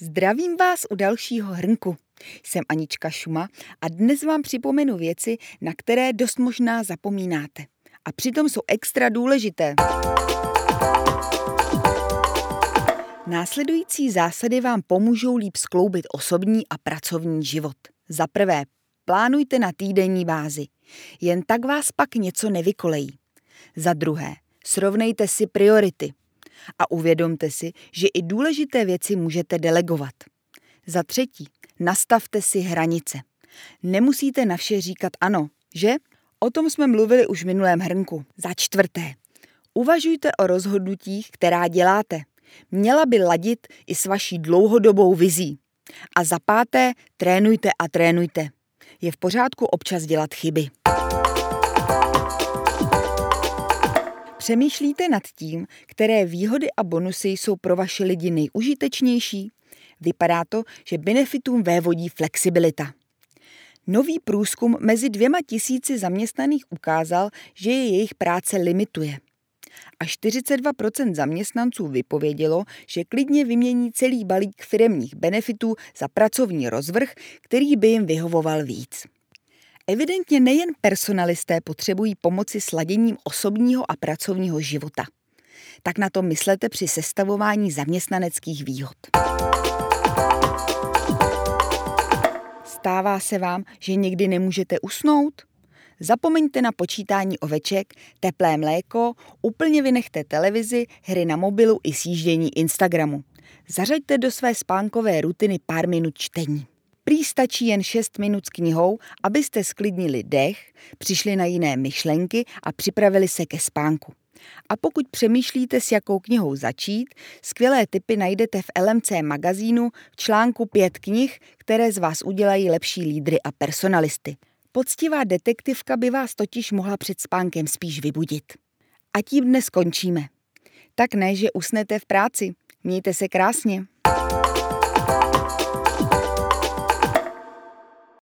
Zdravím vás u dalšího hrnku. Jsem Anička Šuma a dnes vám připomenu věci, na které dost možná zapomínáte. A přitom jsou extra důležité. Následující zásady vám pomůžou líp skloubit osobní a pracovní život. Za prvé, plánujte na týdenní bázi. Jen tak vás pak něco nevykolejí. Za druhé, srovnejte si priority. A uvědomte si, že i důležité věci můžete delegovat. Za třetí, nastavte si hranice. Nemusíte na vše říkat ano, že? O tom jsme mluvili už v minulém hrnku. Za čtvrté, uvažujte o rozhodnutích, která děláte. Měla by ladit i s vaší dlouhodobou vizí. A za páté, trénujte a trénujte. Je v pořádku občas dělat chyby. Přemýšlíte nad tím, které výhody a bonusy jsou pro vaše lidi nejužitečnější? Vypadá to, že benefitům vévodí flexibilita. Nový průzkum mezi dvěma tisíci zaměstnaných ukázal, že je jejich práce limituje. A 42% zaměstnanců vypovědělo, že klidně vymění celý balík firemních benefitů za pracovní rozvrh, který by jim vyhovoval víc. Evidentně nejen personalisté potřebují pomoci sladěním osobního a pracovního života. Tak na to myslete při sestavování zaměstnaneckých výhod. Stává se vám, že někdy nemůžete usnout? Zapomeňte na počítání oveček, teplé mléko, úplně vynechte televizi, hry na mobilu i sjíždění Instagramu. Zařaďte do své spánkové rutiny pár minut čtení. Prý stačí jen 6 minut s knihou, abyste sklidnili dech, přišli na jiné myšlenky a připravili se ke spánku. A pokud přemýšlíte, s jakou knihou začít, skvělé tipy najdete v LMC magazínu v článku 5 knih, které z vás udělají lepší lídry a personalisty. Poctivá detektivka by vás totiž mohla před spánkem spíš vybudit. A tím dnes končíme. Tak ne, že usnete v práci. Mějte se krásně.